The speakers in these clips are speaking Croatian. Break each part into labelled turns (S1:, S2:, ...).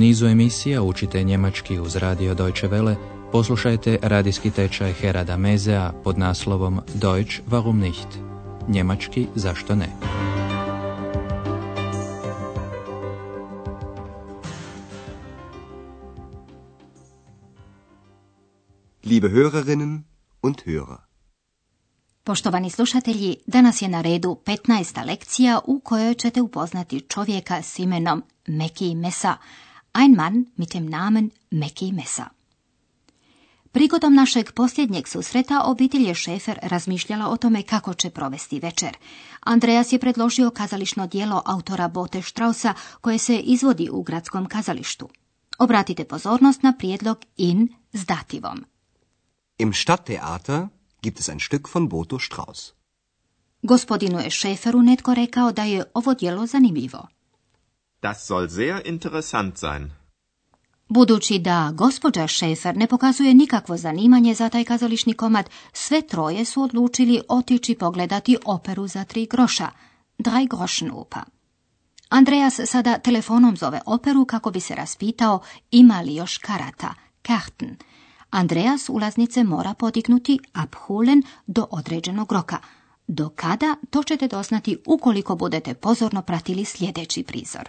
S1: nizu emisija učite njemački uz radio Deutsche Welle, poslušajte radijski tečaj Herada Mezea pod naslovom Deutsch warum nicht? Njemački zašto ne?
S2: Liebe Hörerinnen und Hörer.
S3: Poštovani slušatelji, danas je na redu 15. lekcija u kojoj ćete upoznati čovjeka s imenom Meki Mesa, ein Mann mit dem Namen Meki Mesa. Prigodom našeg posljednjeg susreta obitelj je Šefer razmišljala o tome kako će provesti večer. Andreas je predložio kazališno dijelo autora Bote Strausa koje se izvodi u gradskom kazalištu. Obratite pozornost na prijedlog in s dativom.
S2: Im Stadttheater gibt es ein Stück von Boto Strauss.
S3: Gospodinu je Šeferu netko rekao da je ovo dijelo zanimljivo.
S4: Das soll sehr interessant sein.
S3: Budući da gospođa Šefer ne pokazuje nikakvo zanimanje za taj kazališni komad, sve troje su odlučili otići pogledati operu za tri groša, Drei Groschen Oper. Andreas sada telefonom zove operu kako bi se raspitao ima li još karata, karten. Andreas ulaznice mora podignuti abholen do određenog roka. Do kada, to ćete doznati ukoliko budete pozorno pratili sljedeći prizor.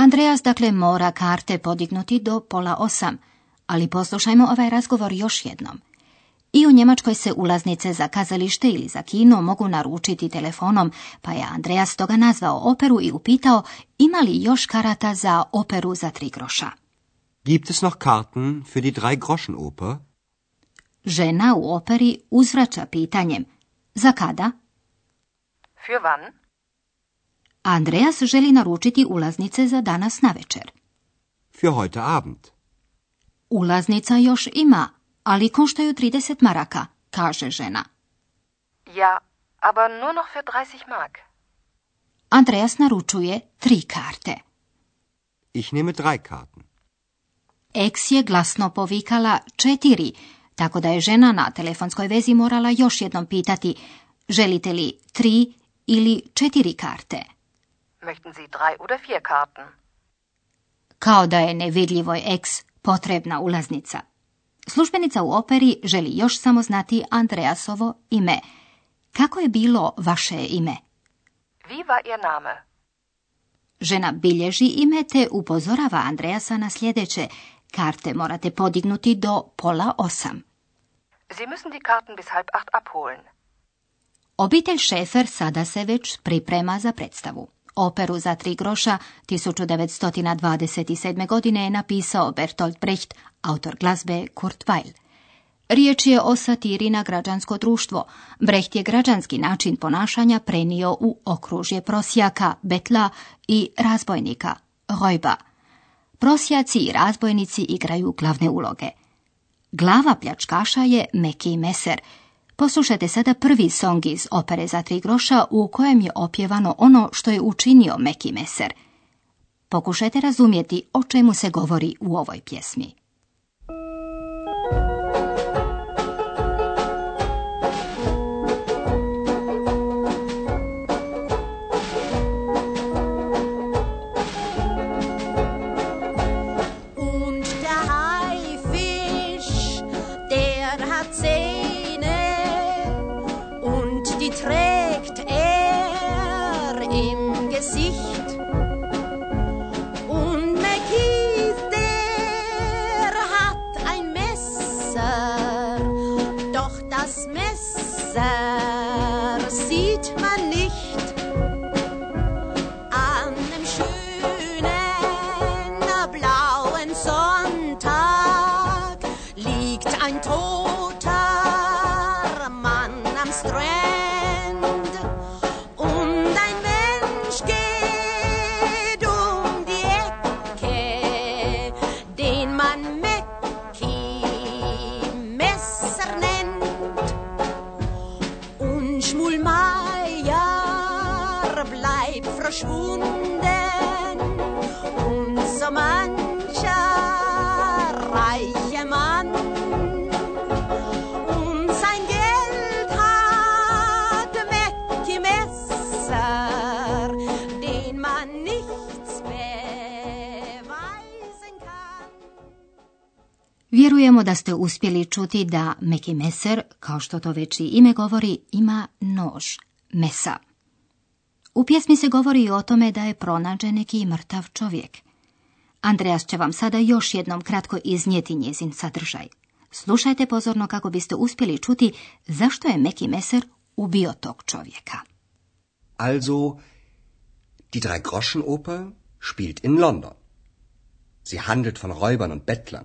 S3: Andreas dakle mora karte podignuti do pola osam, ali poslušajmo ovaj razgovor još jednom. I u Njemačkoj se ulaznice za kazalište ili za kino mogu naručiti telefonom, pa je Andreas toga nazvao operu i upitao ima li još karata za operu za tri groša.
S2: Gibt es noch Karten für die Drei-Groschen-Oper?
S3: Žena u operi uzvraća pitanjem za kada?
S5: Für wann?
S3: Andreas želi naručiti ulaznice za danas na večer.
S2: Für heute Abend.
S3: Ulaznica još ima, ali koštaju 30 maraka, kaže žena.
S5: Ja, aber nur noch für 30 Mark.
S3: Andreas naručuje tri karte.
S2: Ich nehme drei Karten.
S3: Eks je glasno povikala četiri, tako da je žena na telefonskoj vezi morala još jednom pitati želite li tri ili četiri karte.
S5: Möchten Sie drei oder vier Karten?
S3: Kao da je nevidljivoj eks potrebna ulaznica. Službenica u operi želi još samo znati Andreasovo ime. Kako je bilo vaše ime?
S5: Wie war Ihr Name?
S3: Žena bilježi ime te upozorava Andreasa na sljedeće. Karte morate podignuti do pola osam.
S5: Sie müssen die Karten bis halb acht abholen.
S3: Obitelj Šefer sada se već priprema za predstavu. Operu za tri groša 1927. godine je napisao Bertolt Brecht, autor glazbe Kurt Weill. Riječ je o satiri na građansko društvo. Brecht je građanski način ponašanja prenio u okružje prosjaka, betla i razbojnika, rojba. Prosjaci i razbojnici igraju glavne uloge. Glava pljačkaša je Meki Meser. Poslušajte sada prvi song iz opere za tri groša u kojem je opjevano ono što je učinio Meki Meser. Pokušajte razumjeti o čemu se govori u ovoj pjesmi. Vjerujemo da ste uspjeli čuti da Meki Meser, kao što to već i ime govori, ima nož, mesa. U pjesmi se govori i o tome da je pronađen neki mrtav čovjek. Andreas će vam sada još jednom kratko iznijeti njezin sadržaj. Slušajte pozorno kako biste uspjeli čuti zašto je Meki Meser ubio tog čovjeka.
S2: Also, die Drei-Groschen-Oper spielt in London. Sie handelt von Räubern und Bettlern.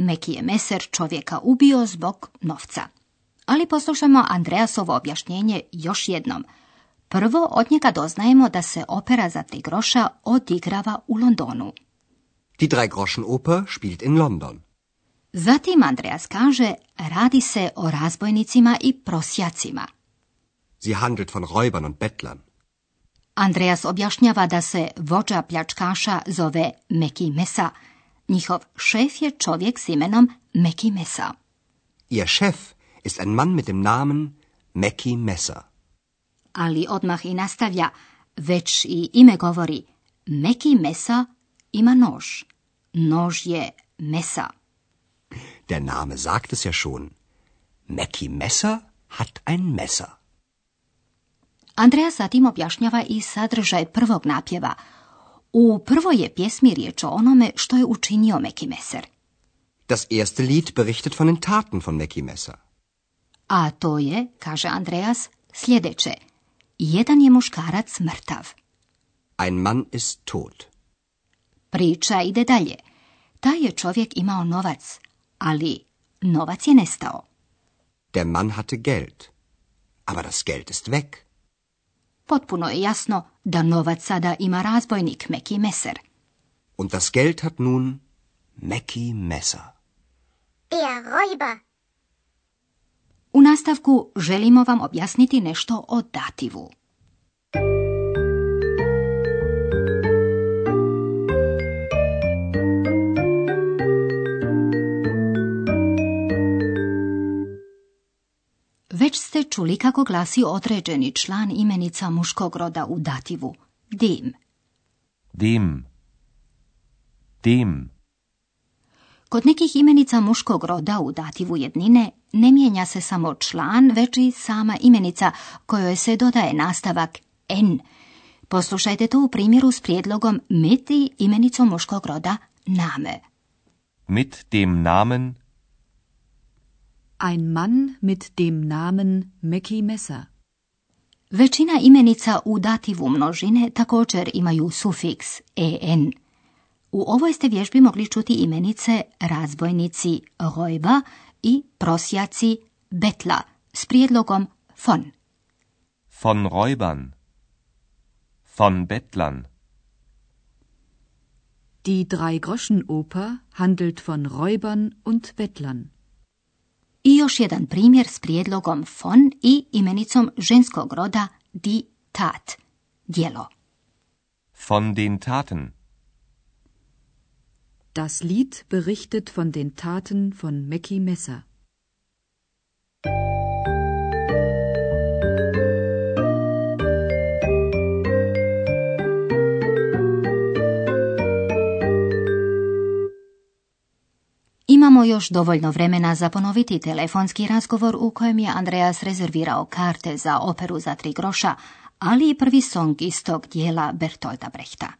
S3: Meki je Meser čovjeka ubio zbog novca. Ali poslušajmo Andreasovo objašnjenje još jednom. Prvo od njega doznajemo da se opera za tri groša odigrava u Londonu.
S2: Die Drei-Groschen-Oper spielt in London.
S3: Zatim Andreas kaže radi se o razbojnicima i prosjacima.
S2: Sie handelt von Räubern und Bettlern.
S3: Andreas objašnjava da se vođa pljačkaša zove Meki Mesa. Njihov šef je čovjek s imenom Meki Mesa.
S2: Ihr Chef ist ein Mann mit dem Namen Mackie Messer.
S3: Ali odmah i nastavlja, već i ime govori, Meki Mesa ima nož. Nož je Mesa.
S2: Der Name sagt es ja schon. Mackie Messer hat ein Messer.
S3: Andreas zatim objašnjava i sadržaj prvog napjeva. U prvoj je pjesmi riječ o onome što je učinio Meki Meser.
S2: Das erste Lied berichtet von den Taten von Mackie Messer.
S3: A to je, kaže Andreas, sljedeće. Jedan je muškarac mrtav.
S2: Ein Mann ist tot.
S3: Priča ide dalje. Taj je čovjek imao novac, ali novac je nestao.
S2: Der Mann hatte Geld. Aber das Geld ist weg.
S3: Potpuno je jasno da novac sada ima razbojnik Meki Meser.
S2: Und das Geld hat nun Mackie Messer.
S6: Der Räuber.
S3: U nastavku želimo vam objasniti nešto o dativu. Čuli kako glasi određeni član imenica muškog roda u dativu, dem.
S7: Dem. Dem.
S3: Kod nekih imenica muškog roda u dativu jednine ne mijenja se samo član, već i sama imenica kojoj se dodaje nastavak n. Poslušajte to u primjeru s prijedlogom mit i imenicom muškog roda name.
S7: Mit dem Namen
S8: Ein Mann mit dem Namen Mackie Messer.
S3: Većina imenica u dativu množine također imaju sufiks en. U ovoj ste vježbi mogli čuti imenice razbojnici rojba i prosjaci betla s prijedlogom von.
S7: von Räubern. Von Bettlern.
S8: Die Drei-Groschen-Oper handelt von Räubern und Bettlern.
S3: I još jedan primjer s prijedlogom von i imenicom ženskog roda die tat, djelo.
S7: Von den Taten.
S8: Das Lied berichtet von den Taten von Mackie Messer.
S3: Imamo još dovoljno vremena za ponoviti telefonski razgovor u kojem je Andreas rezervirao karte za operu za tri groša, ali i prvi song iz tog dijela Bertolda Brechta.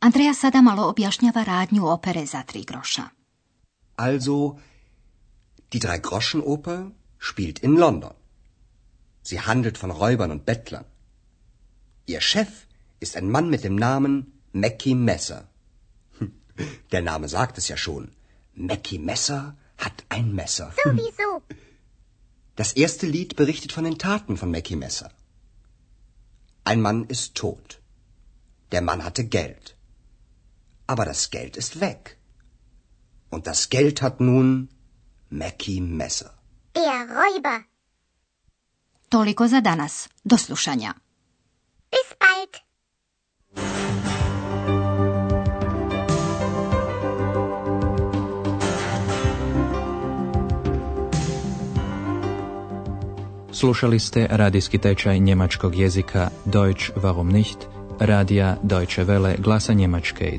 S3: Andreja sada malo objašnjava radnju opere za tri groša.
S2: Also, die Drei-Groschen-Oper spielt in London. Sie handelt von Räubern und Bettlern. Ihr Chef ist ein Mann mit dem Namen Mackie Messer. Hm, Der Name sagt es ja schon. Mackie Messer hat ein Messer.
S6: Sowieso.
S2: Das erste Lied berichtet von den Taten von Mackie Messer. Ein Mann ist tot. Der Mann hatte Geld. Aber das Geld ist weg. Und das Geld hat nun Mackie Messer.
S6: Der Räuber.
S3: Toliko za danas. Do slušanja.
S6: Bis bald.
S1: Slušali ste radijski tečaj njemačkog jezika Deutsch warum nicht, radija Deutsche Welle glasa Njemačke,